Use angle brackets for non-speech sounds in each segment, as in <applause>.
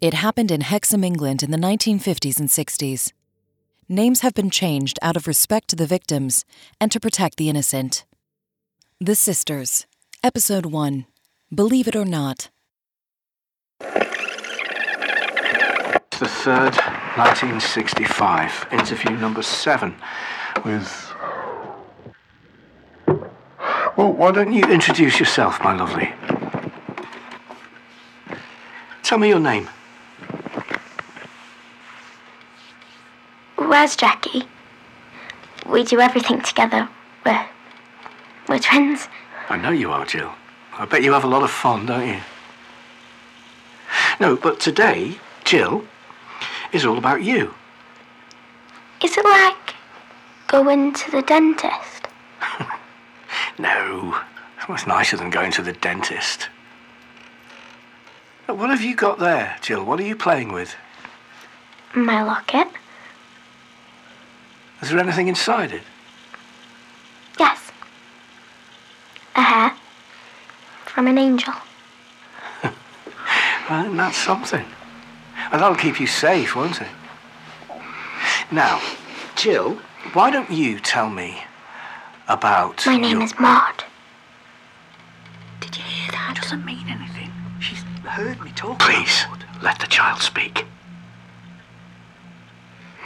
It happened in Hexham, England in the 1950s and 60s. Names have been changed out of respect to the victims and to protect the innocent. The Sisters, Episode 1 Believe It or Not. It's The third, 1965, interview number seven with. Well, why don't you introduce yourself, my lovely? Tell me your name. Where's Jackie? We do everything together. We're. We're twins. I know you are, Jill. I bet you have a lot of fun, don't you? No, but today, Jill, is all about you. Is it like going to the dentist? <laughs> No, it's much nicer than going to the dentist. What have you got there, Jill? What are you playing with? My locket? Is there anything inside it? Yes. A hair. From an angel. <laughs> Well, then that's something. And that'll keep you safe, won't it? Now, Jill, why don't you tell me about. My name your- is Maud. Did you hear that? It doesn't mean anything. She's heard me talk. Please, let the child speak.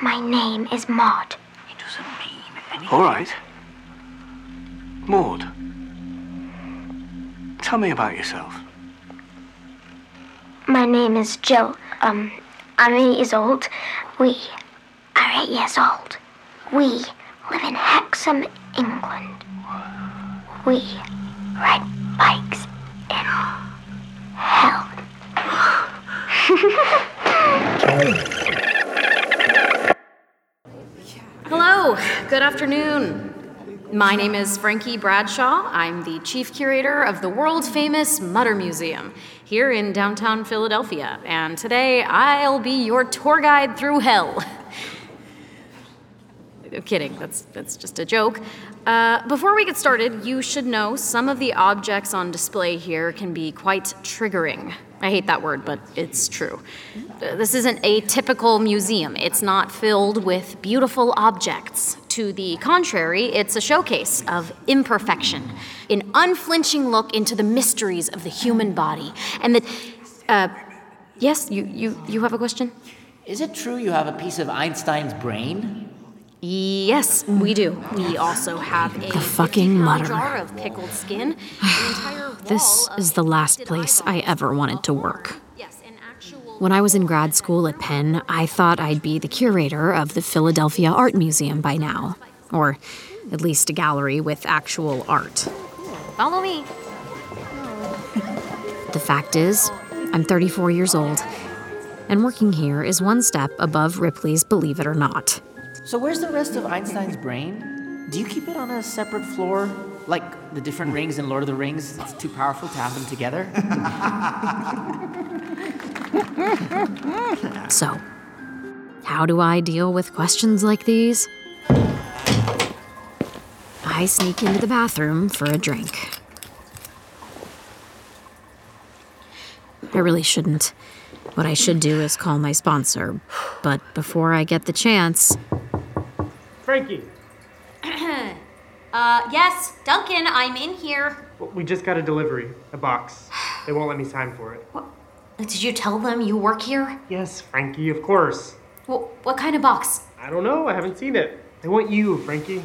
My name is Maud. It doesn't mean anything. All right. Maud, tell me about yourself. My name is Jill. Um, I'm eight years old. We are eight years old. We live in Hexham, England. We ride bikes in hell. <laughs> <laughs> Hello, good afternoon. My name is Frankie Bradshaw. I'm the chief curator of the world famous Mutter Museum here in downtown Philadelphia, and today I'll be your tour guide through hell. <laughs> Kidding, that's, that's just a joke. Uh, before we get started, you should know some of the objects on display here can be quite triggering. I hate that word, but it's true. This isn't a typical museum. It's not filled with beautiful objects. To the contrary, it's a showcase of imperfection, an unflinching look into the mysteries of the human body. And the. Uh, yes, you, you, you have a question? Is it true you have a piece of Einstein's brain? Yes, we do. We also have a fucking 50 mutter. jar of pickled skin. an <sighs> entire wall This is the last place I ever wanted to work. Yes, an actual When I was in grad school at Penn, I thought I'd be the curator of the Philadelphia Art Museum by now. Or at least a gallery with actual art. Oh, Follow me. <laughs> The fact is, I'm 34 years old, and working here is one step above Ripley's Believe It or Not. So where's the rest of Einstein's brain? Do you keep it on a separate floor? Like the different rings in Lord of the Rings? It's too powerful to have them together? <laughs> So, how do I deal with questions like these? I sneak into the bathroom for a drink. I really shouldn't. What I should do is call my sponsor, but before I get the chance, Frankie, <clears throat> Uh, yes, Duncan, I'm in here. we just got a delivery, a box. They won't let me sign for it. What? Did you tell them you work here? Yes, Frankie, of course. Well, what kind of box? I don't know, I haven't seen it. They want you, Frankie.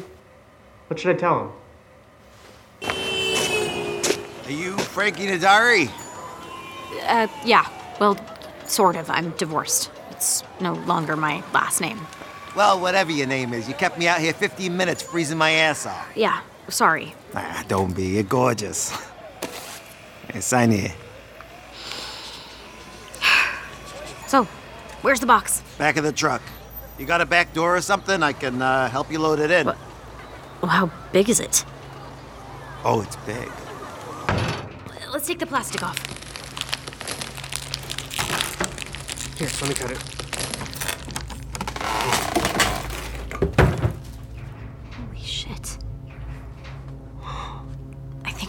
What should I tell them? Are you Frankie Nadari? uh, yeah, well, sort of. I'm divorced. It's no longer my last name. Well, whatever your name is, you kept me out here 15 minutes freezing my ass off. Yeah, sorry. Ah, don't be. You're gorgeous. Hey, sign here. So, where's the box? Back of the truck. You got a back door or something? I can uh, help you load it in. Well, how big is it? Oh, it's big. Let's take the plastic off. Here, let me cut it.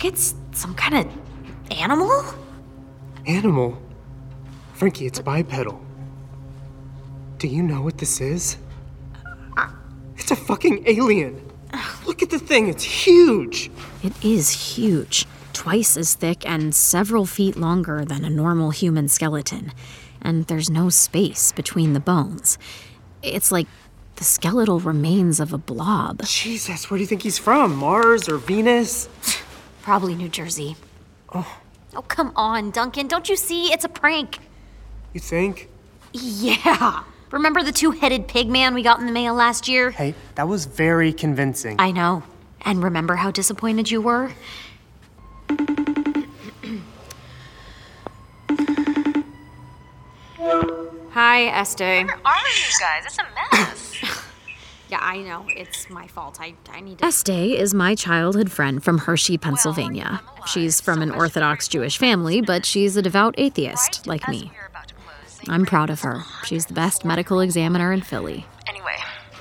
Think it's some kind of animal? Animal? Frankie, it's bipedal. Do you know what this is? Uh. It's a fucking alien. Look at the thing, it's huge. It is huge, twice as thick and several feet longer than a normal human skeleton. And there's no space between the bones. It's like the skeletal remains of a blob. Jesus, where do you think he's from? Mars or Venus? <laughs> Probably New Jersey. Oh, Oh, come on, Duncan. Don't you see? It's a prank. you think? Yeah. Remember the two headed pig man we got in the mail last year? Hey, that was very convincing. I know. And remember how disappointed you were? Hi, Este. Where are you guys? It's a mess. Yeah, I know. It's my fault. I, I need to. Este is my childhood friend from Hershey, Pennsylvania. She's from an Orthodox Jewish family, but she's a devout atheist, like me. I'm proud of her. She's the best medical examiner in Philly. Anyway,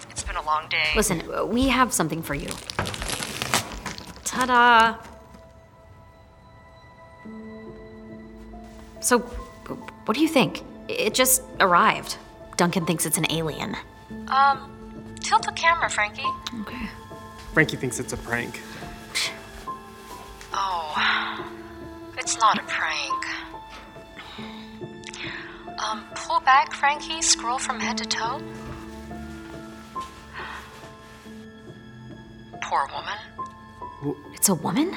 it's been a long day. Listen, we have something for you. Ta da! So, what do you think? It just arrived. Duncan thinks it's an alien. Um, tilt the camera, Frankie. Okay. Frankie thinks it's a prank. Oh, it's not a prank. Um, pull back, Frankie. Scroll from head to toe. Poor woman. It's a woman?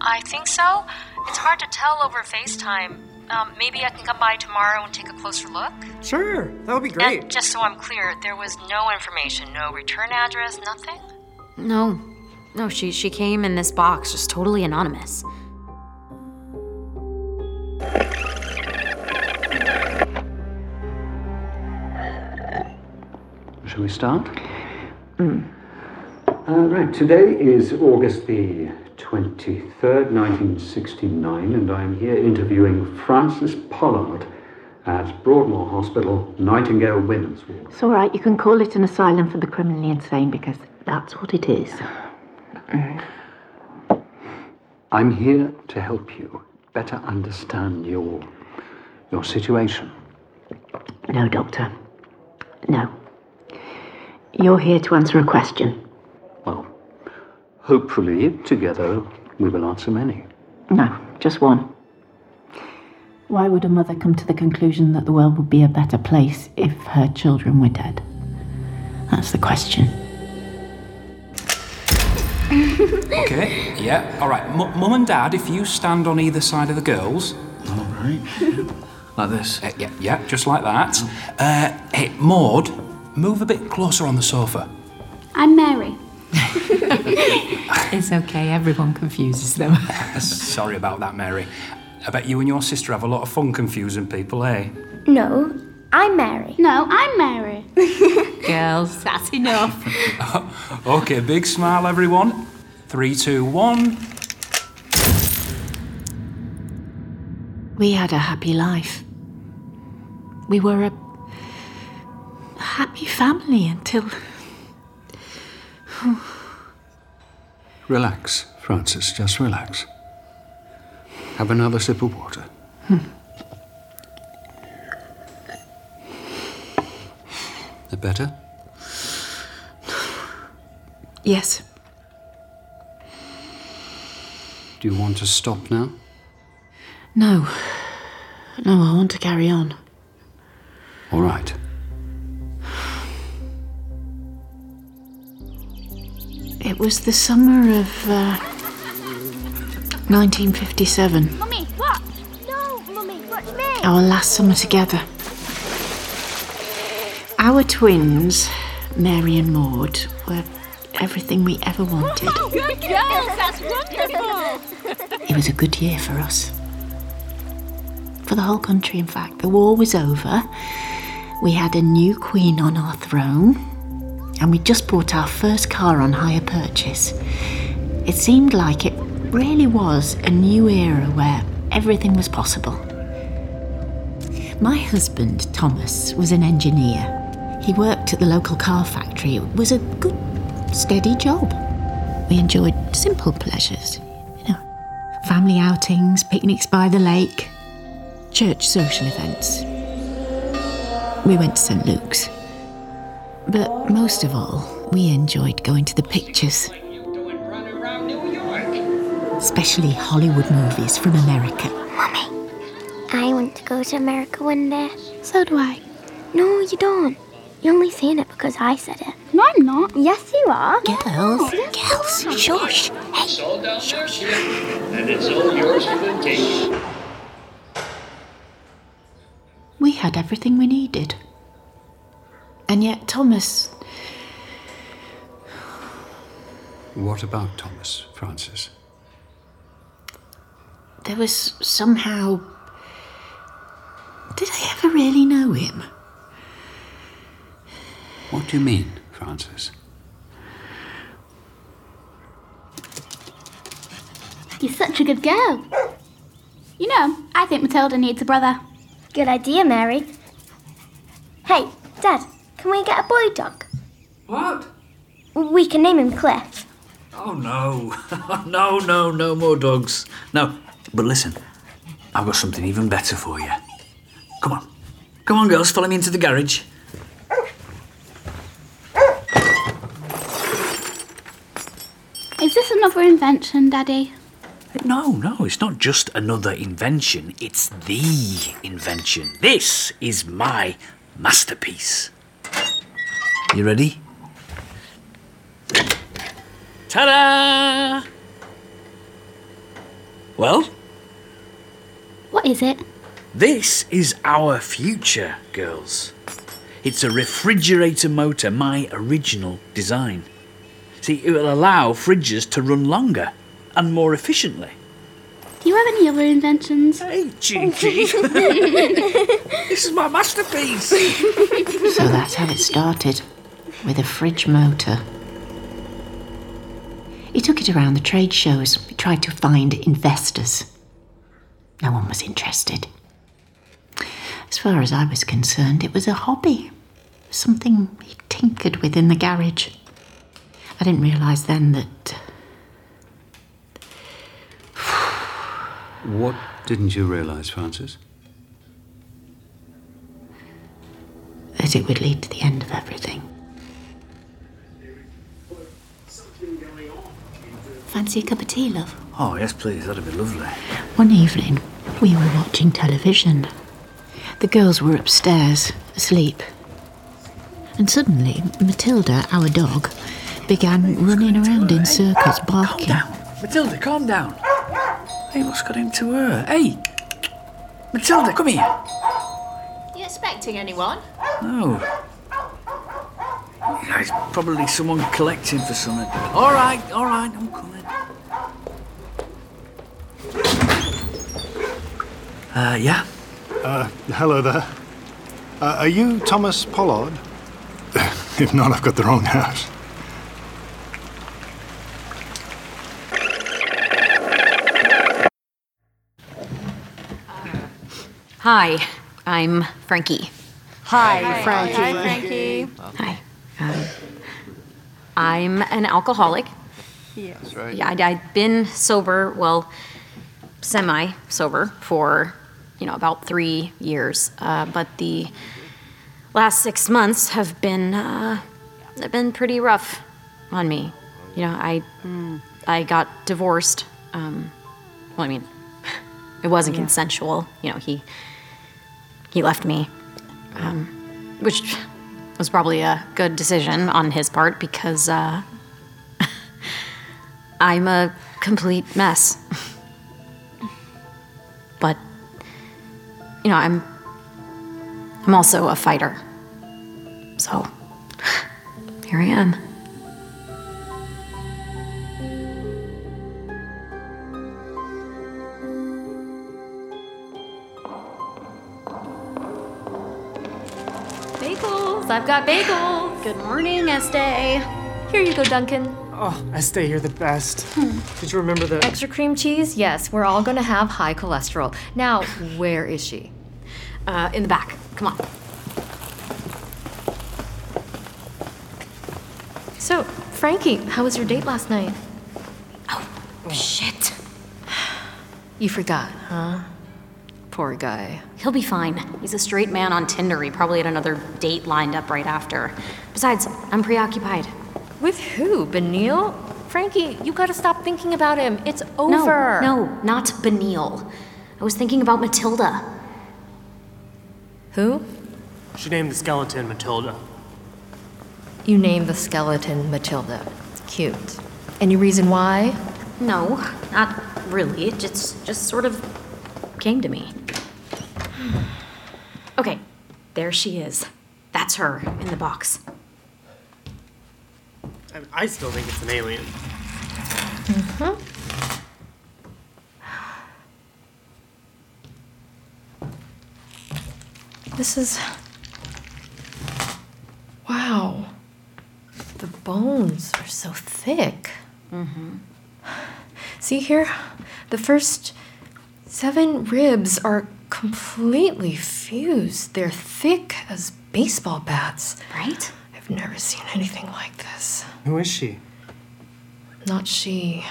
I think so. It's hard to tell over FaceTime. Um, maybe I can come by tomorrow and take a closer look. Sure, that would be great. And just so I'm clear, there was no information, no return address, nothing. No. No, she she came in this box, just totally anonymous. Shall we start? Uh, right, today is August the 23rd, 1969, and I'm here interviewing Frances Pollard at Broadmoor Hospital, Nightingale Women's Ward. It's all right. You can call it an asylum for the criminally insane because that's what it is. I'm here to help you better understand your your situation. No, Doctor. No. You're here to answer a question. Well, hopefully together we will answer many. No, just one. Why would a mother come to the conclusion that the world would be a better place if her children were dead? That's the question. Okay, yeah, all right. M- Mum and Dad, if you stand on either side of the girls. All right. <laughs> like this? Uh, yeah, yeah, just like that. Uh, hey, Maud, move a bit closer on the sofa. I'm Mary. <laughs> it's okay, everyone confuses them. <laughs> Sorry about that, Mary. I bet you and your sister have a lot of fun confusing people, eh? No, I'm Mary. No, I'm Mary. <laughs> Girls, that's enough. okay, big smile, everyone. Three, two, one. We had a happy life. We were a happy family until. <sighs> Relax, Frances, just relax. Have another sip of water. Hmm. That better? <sighs> Yes. Do you want to stop now? No. No, I want to carry on. All right. It was the summer of uh, 1957, Mummy, what? No, Mummy, watch me. our last summer together. Our twins, Mary and Maud, were everything we ever wanted. Good girls, that's wonderful. It was a good year for us. For the whole country, in fact. The war was over. We had a new queen on our throne. And we just bought our first car on hire purchase. It seemed like it really was a new era where everything was possible. My husband, Thomas, was an engineer. He worked at the local car factory. It was a good, steady job. We enjoyed simple pleasures, you know, family outings, picnics by the lake, church social events. We went to St. Luke's. But most of all, we enjoyed going to the pictures. Especially Hollywood movies from America. Mummy, I want to go to America one day. So do I. No, you don't. You're only saying it because I said it. No, I'm not. Yes, you are. Girls, oh, girls, shush. It's all down there, and it's all yours for the taking. We had everything we needed. And yet, Thomas, What about Thomas, Frances? there was somehow. Did I ever really know him? What do you mean, Frances? You're such a good girl. You know, I think Matilda needs a brother. Good idea, Mary. Hey, Dad, can we get a boy dog? What? We can name him Cliff. Oh no. <laughs> no, no, no more dogs. No. But listen, I've got something even better for you. Come on. Come on, girls, follow me into the garage. Is this another invention, Daddy? No, no, it's not just another invention, it's the invention. This is my masterpiece. You ready? Ta da! Well, What is it? this is our future, girls. It's a refrigerator motor, my original design. See, it will allow fridges to run longer and more efficiently. Do you have any other inventions? Hey, Chinky. <laughs> this is my masterpiece. <laughs> So that's how it started, with a fridge motor. He took it around the trade shows, he tried to find investors. No one was interested. As far as I was concerned, it was a hobby, something he tinkered with in the garage. I didn't realise then that <sighs> What didn't you realize, Frances? that it would lead to the end of everything. Fancy a cup of tea, love? Oh, yes, please, that'd be lovely. One evening, we were watching television. The girls were upstairs, asleep. And suddenly, Matilda, our dog, began running around in circles, barking. Calm down. Matilda, calm down. Hey, what's got into her? Hey! Matilda, come here. You expecting anyone? Oh. Yeah, it's probably someone collecting for something. All right, all right, I'm coming. Uh, yeah? Uh, hello there. Uh, are you Thomas Pollard? <laughs> if not, I've got the wrong house. Hi. I'm Frankie. Hi, Frankie. Hi, Frankie. Hi. Um, I'm an alcoholic. Yeah. That's right. Yeah, I, I've been sober, well, semi sober for, you know, about three years. Uh, but the last six months have been, uh, have been pretty rough on me. You know, I, I got divorced. Um, well, I mean, <laughs> it wasn't Yeah. consensual. You know, he, he left me, um, which was probably a good decision on his part because uh, <laughs> I'm a complete mess. <laughs> but you know, I'm I'm also a fighter. So <laughs> here I am. I've got bagels! Good morning, Estee. Here you go, Duncan. Oh, Estee, you're the best. Did you remember the. Extra cream cheese? Yes, we're all gonna have high cholesterol. Now, where is she? Uh, in the back. Come on. So, Frankie, how was your date last night? Oh, shit. You forgot, huh? Poor guy. He'll be fine. He's a straight man on Tinder. He probably had another date lined up right after. Besides, I'm preoccupied. With who? Benil? Frankie, you gotta stop thinking about him. It's over. No, no, not Benil. I was thinking about Matilda. Who? She named the skeleton Matilda. You named the skeleton Matilda. Cute. Any reason why? No, not really. It just just sort of came to me. Okay, there she is. That's her in the box. I, I still think it's an alien. Mm-hmm. This is. Wow. The bones are so thick. Mm-hmm. See here? The first seven ribs are completely fused. They're thick as baseball bats. Right? I've never seen anything like this. Who is she? Not she.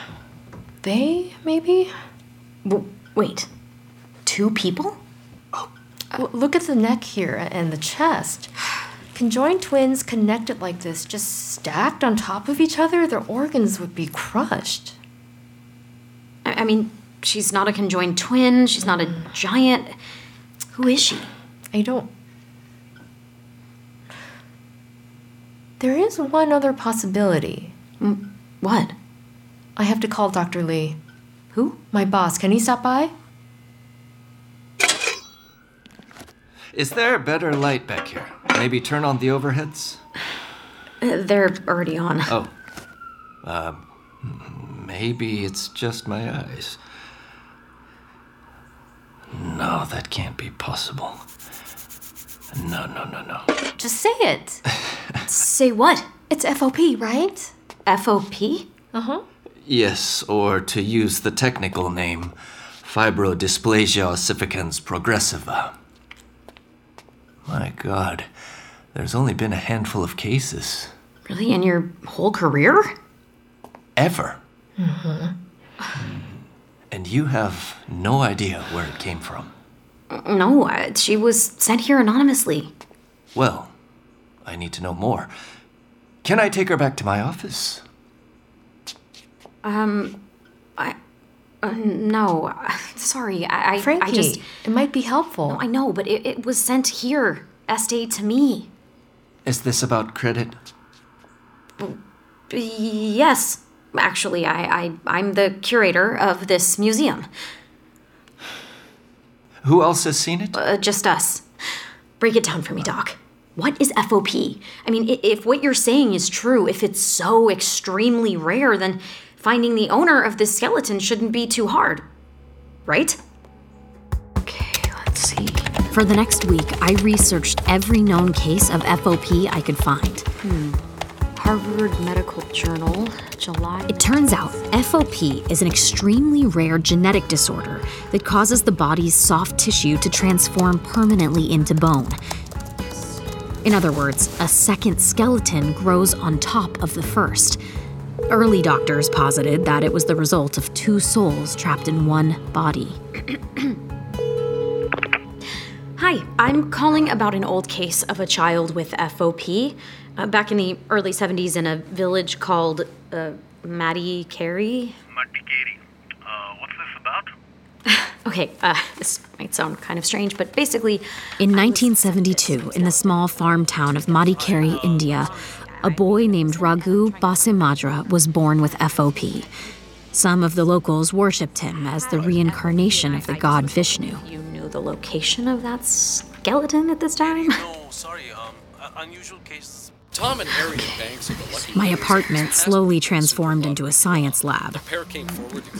They, maybe? W- wait. Two people? Oh, w- Look at the neck here and the chest. Conjoined twins connected like this, just stacked on top of each other, their organs would be crushed. I, I mean, she's not a conjoined twin. She's not a giant. Who is she? I don't. There is one other possibility. Mm, What? I have to call Dr. Lee. Who? My boss. Can he stop by? Is there a better light back here? Maybe turn on the overheads? Uh, they're already on. Oh. Um, maybe it's just my eyes. No, that can't be possible. No, no, no, no. Just say it. <laughs> Say what? It's FOP, right? FOP? Uh huh. Yes, or to use the technical name, fibrodysplasia ossificans progressiva. My god, there's only been a handful of cases. Really? In your whole career? Ever. Mm-hmm. And you have no idea where it came from. No, uh, she was sent here anonymously. Well, I need to know more. Can I take her back to my office? Um, I. Uh, no, <laughs> sorry. I, I, Frankie, I just. it might be helpful. No, I know, but it, it was sent here. Estate to me. Is this about credit? Yes, actually, I, I I'm the curator of this museum. Who else has seen it? Uh, just us. Break it down for me, Doc. What is FOP? I mean, if what you're saying is true, if it's so extremely rare, then finding the owner of this skeleton shouldn't be too hard. Right? Okay, let's see. For the next week, I researched every known case of FOP I could find. Harvard Medical Journal, July. It turns out FOP is an extremely rare genetic disorder that causes the body's soft tissue to transform permanently into bone. In other words, a second skeleton grows on top of the first. Early doctors posited that it was the result of two souls trapped in one body. Hi, I'm calling about an old case of a child with FOP. Uh, back in the early 70s in a village called uh, Matty Carey. Matty Carey. Uh, what's this about? <laughs> Okay, uh, this might sound kind of strange, but basically. In 1972, in the small farm town of Madikeri, India, a boy named Raghu Basimadra was born with FOP. Some of the locals worshipped him as the reincarnation of the god Vishnu. You knew the location of that skeleton at this time? No, sorry, um, unusual cases. Tom and Harriet Banks of the Lucky My apartment slowly transformed into a science lab.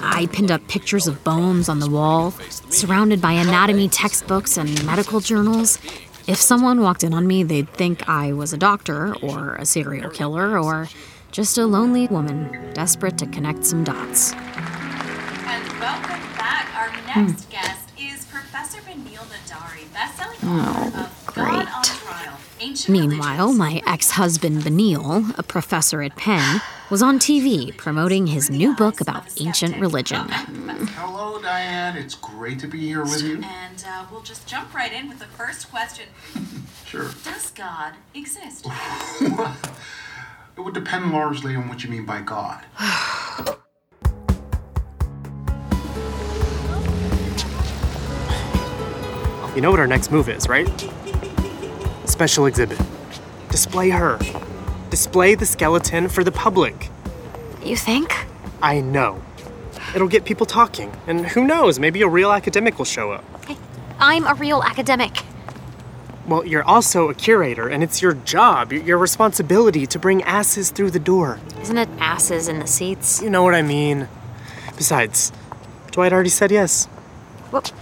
I pinned up pictures of bones on the wall, surrounded by anatomy textbooks and medical journals. If someone walked in on me, they'd think I was a doctor, or a serial killer, or just a lonely woman desperate to connect some dots. And welcome back. Our hmm. next guest is Professor Benil Nadari, best-selling oh, author Oh, of God on Trial. Ancient Meanwhile, my ex husband Benil, a professor at Penn, was on TV promoting his new book about ancient religion. Hello, Diane. It's great to be here with you. And uh, we'll just jump right in with the first question. <laughs> Sure. Does God exist? <laughs> It would depend largely on what you mean by God. <sighs> You know what our next move is, right? Special exhibit. Display her. Display the skeleton for the public. You think? I know. It'll get people talking, and who knows, maybe a real academic will show up. I'm a real academic. Well, you're also a curator, and it's your job, your responsibility to bring asses through the door. Isn't it asses in the seats? You know what I mean. Besides, Dwight already said yes. What?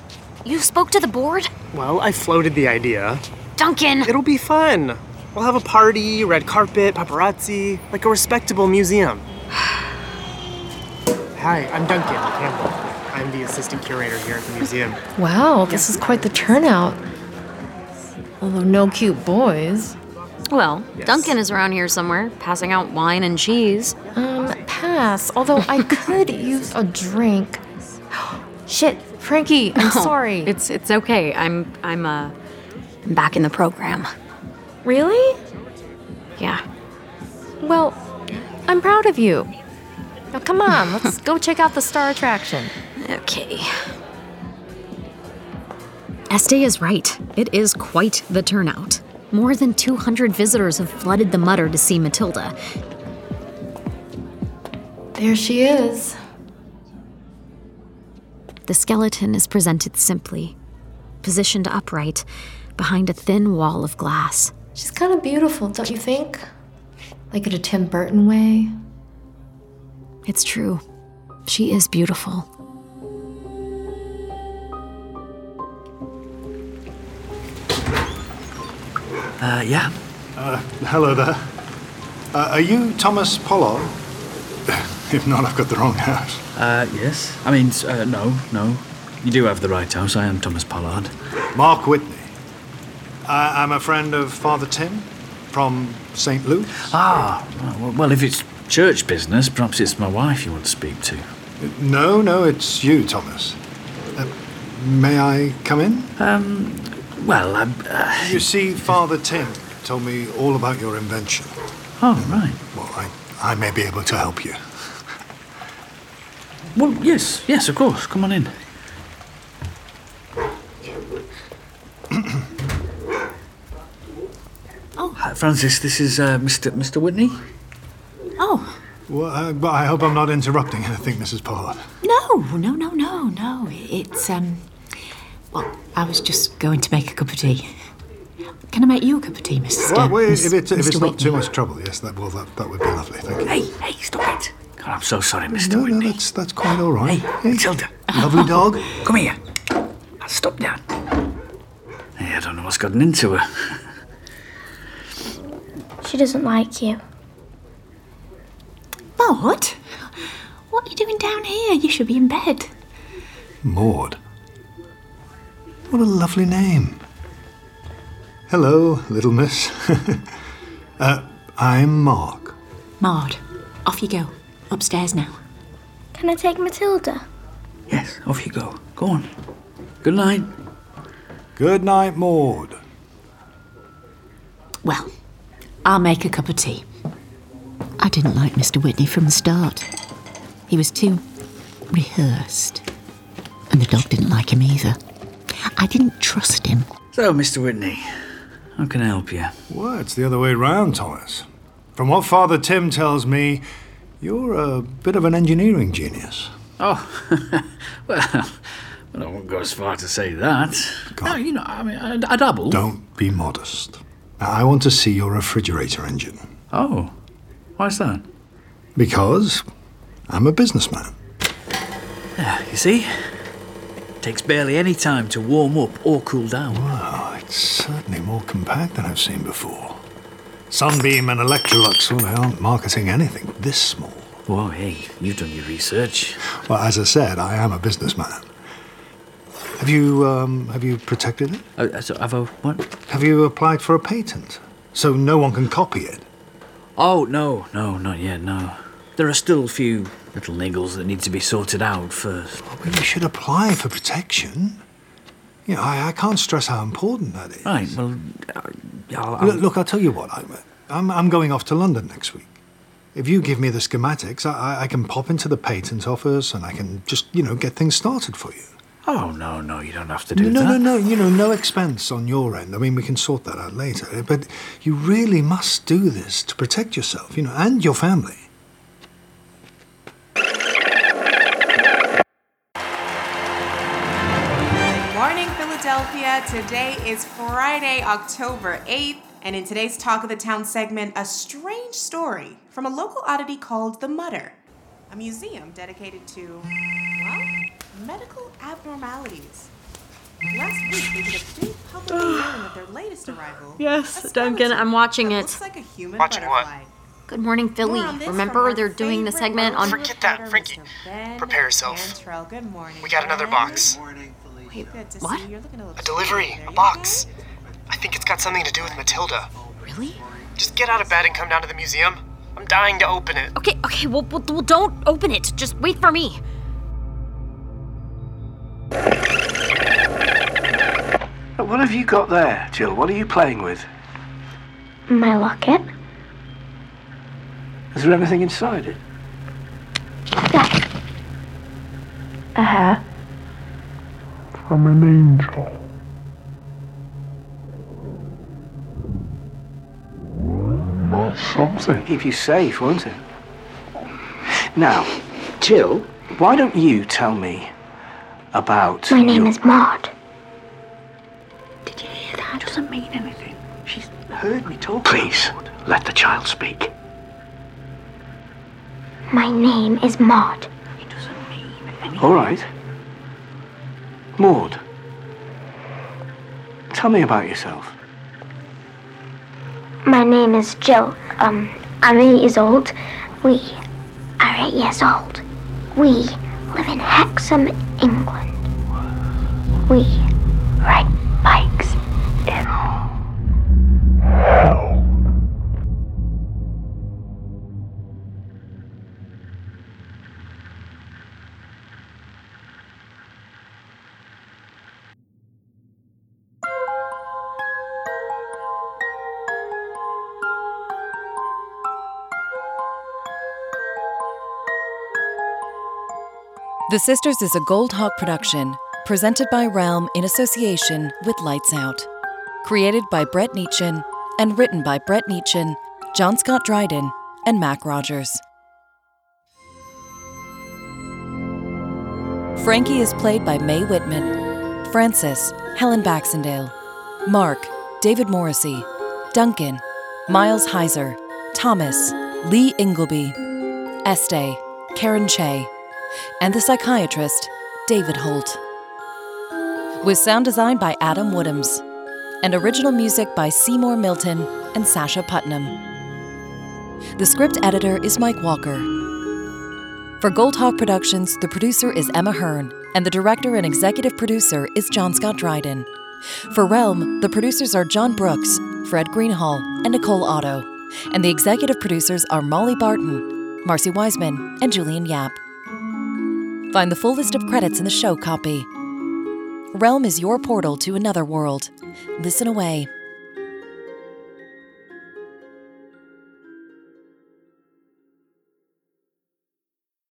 You spoke to the board? Well, I floated the idea. Duncan! It'll be fun. We'll have a party, red carpet, paparazzi, like a respectable museum. <sighs> Hi, I'm Duncan Campbell. I'm the assistant curator here at the museum. Wow, this is quite the turnout. Although no cute boys. Well, Duncan is around here somewhere, passing out wine and cheese. Um, pass. Although I <laughs> could use a drink. <gasps> Shit, Frankie, I'm Oh, sorry. It's it's okay. I'm I'm uh I'm back in the program. Really? Yeah. Well, I'm proud of you. Now come on, let's go check out the star attraction. Okay. Este is right. It is quite the turnout. More than 200 visitors have flooded the mutter to see Matilda. There she is. The skeleton is presented simply, positioned upright behind a thin wall of glass. She's kind of beautiful, don't you think? Like in a Tim Burton way. It's true. She is beautiful. Uh, yeah. Uh, hello there. Uh, are you Thomas Pollard? if not, I've got the wrong house. Uh, yes. I mean, uh, no, no. You do have the right house. I am Thomas Pollard. Mark Whitney. I- I'm a friend of Father Tim from St. Luke's. Ah, well, well, if it's church business, perhaps it's my wife you want to speak to. No, no, it's you, Thomas. Uh, may I come in? Um, well, I'm. Uh... You see, Father Tim told me all about your invention. Oh, right. Well, I, I may be able to help you. Well, yes, yes, of course. Come on in. Frances, this is uh, Mr. Mr. Whitney. Oh, Well, uh, but I hope I'm not interrupting anything, Mrs. Pollard. No, no, no, no, no. It's, um. Well, I was just going to make a cup of tea. Can I make you a cup of tea, Mr. Well, wait, Miss- if it's, if Mr. it's not too much trouble, yes, that, well, that, that would be lovely. Thank you. Hey, hey, stop it. God, I'm so sorry, Mr. No, Whitney. no, that's, that's quite all right. Hey, Matilda. Lovely <laughs> dog. Come here. Now, stop down. Hey, I don't know what's gotten into her. <laughs> She doesn't like you. Maud? What are you doing down here? You should be in bed. Maud. What a lovely name. Hello, little miss. <laughs> uh, I'm Mark. Maud, off you go. Upstairs now. Can I take Matilda? Yes, off you go. Go on. Good night. Good night, Maud. Well, I'll make a cup of tea. I didn't like Mr. Whitney from the start. He was too rehearsed. And the dog didn't like him either. I didn't trust him. So, Mr. Whitney, how can I help you? Well, it's the other way round, Thomas. From what Father Tim tells me, you're a bit of an engineering genius. Oh, <laughs> well, I won't go as far to say that. No, you know, I mean, I, I dabble. Don't be modest. I want to see your refrigerator engine. Oh, why's that? Because I'm a businessman. Yeah, you see? It Takes barely any time to warm up or cool down. Wow, it's certainly more compact than I've seen before. Sunbeam and Electrolux, well, they aren't marketing anything this small. Whoa, hey, you've done your research. Well, as I said, I am a businessman. Have you, um, have you protected it? Uh, so have I, what? Have you applied for a patent? So no one can copy it? Oh, no, no, not yet, no. There are still a few little niggles that need to be sorted out first. Well, you should apply for protection. You know, I, I can't stress how important that is. Right, well, uh, I'll, I'll... Look, look, I'll tell you what, I'm, I'm, I'm going off to London next week. If you give me the schematics, I, I can pop into the patent office and I can just, you know, get things started for you. Oh, no, no, you don't have to do no, that. No, no, no, you know, no expense on your end. I mean, we can sort that out later. But you really must do this to protect yourself, you know, and your family. Morning, Philadelphia. Today is Friday, October 8th. And in today's Talk of the Town segment, a strange story from a local oddity called The Mutter, a museum dedicated to, well, medical abnormalities. Last week, they did a big public <sighs> unveiling of their latest arrival. Yes, Duncan, I'm watching it. Looks like a human Watching what? butterfly. Good morning, Philly. More on this Remember from they're doing the favorite segment on. Forget that, reporter, Frankie. Mr. Ben Prepare yourself. Cantrell. Good morning. We got another Ben. box. Wait, good to What? see you. You're looking a little A delivery, a box. I think it's got something to do with Matilda. Really? Just get out of bed and come down to the museum. I'm dying to open it. Okay, okay, well, well, well, don't open it. Just wait for me. Have you got there, Jill? What are you playing with? My locket? Is there anything inside it? A hair. From an angel. Something. Keep you safe, won't it? Now, Jill, why don't you tell me about. My name your- is Maud. Heard me talk. Please, let the child speak. My name is Maud. All right. Maud, tell me about yourself. My name is Jill. Um, I'm eight years old. We are eight years old. We live in Hexham, England. We The Sisters is a Goldhawk production, presented by Realm in association with Lights Out. Created by Brett Neitchen and written by Brett Neitchen, John Scott Dryden, and Mac Rogers. Frankie is played by Mae Whitman, Frances, Helen Baxendale, Mark, David Morrissey, Duncan, Miles Heizer, Thomas, Lee Ingleby, Estee, Karen Che, and the psychiatrist, David Holt. With sound design by Adam Woodhams and original music by Seymour Milton and Sasha Putnam. The script editor is Mike Walker. For Goldhawk Productions, the producer is Emma Hearn, and the director and executive producer is John Scott Dryden. For Realm, the producers are John Brooks, Fred Greenhalgh, and Nicole Otto. And the executive producers are Molly Barton, Marcy Wiseman, and Julian Yap. Find the full list of credits in the show copy. Realm is your portal to another world. Listen away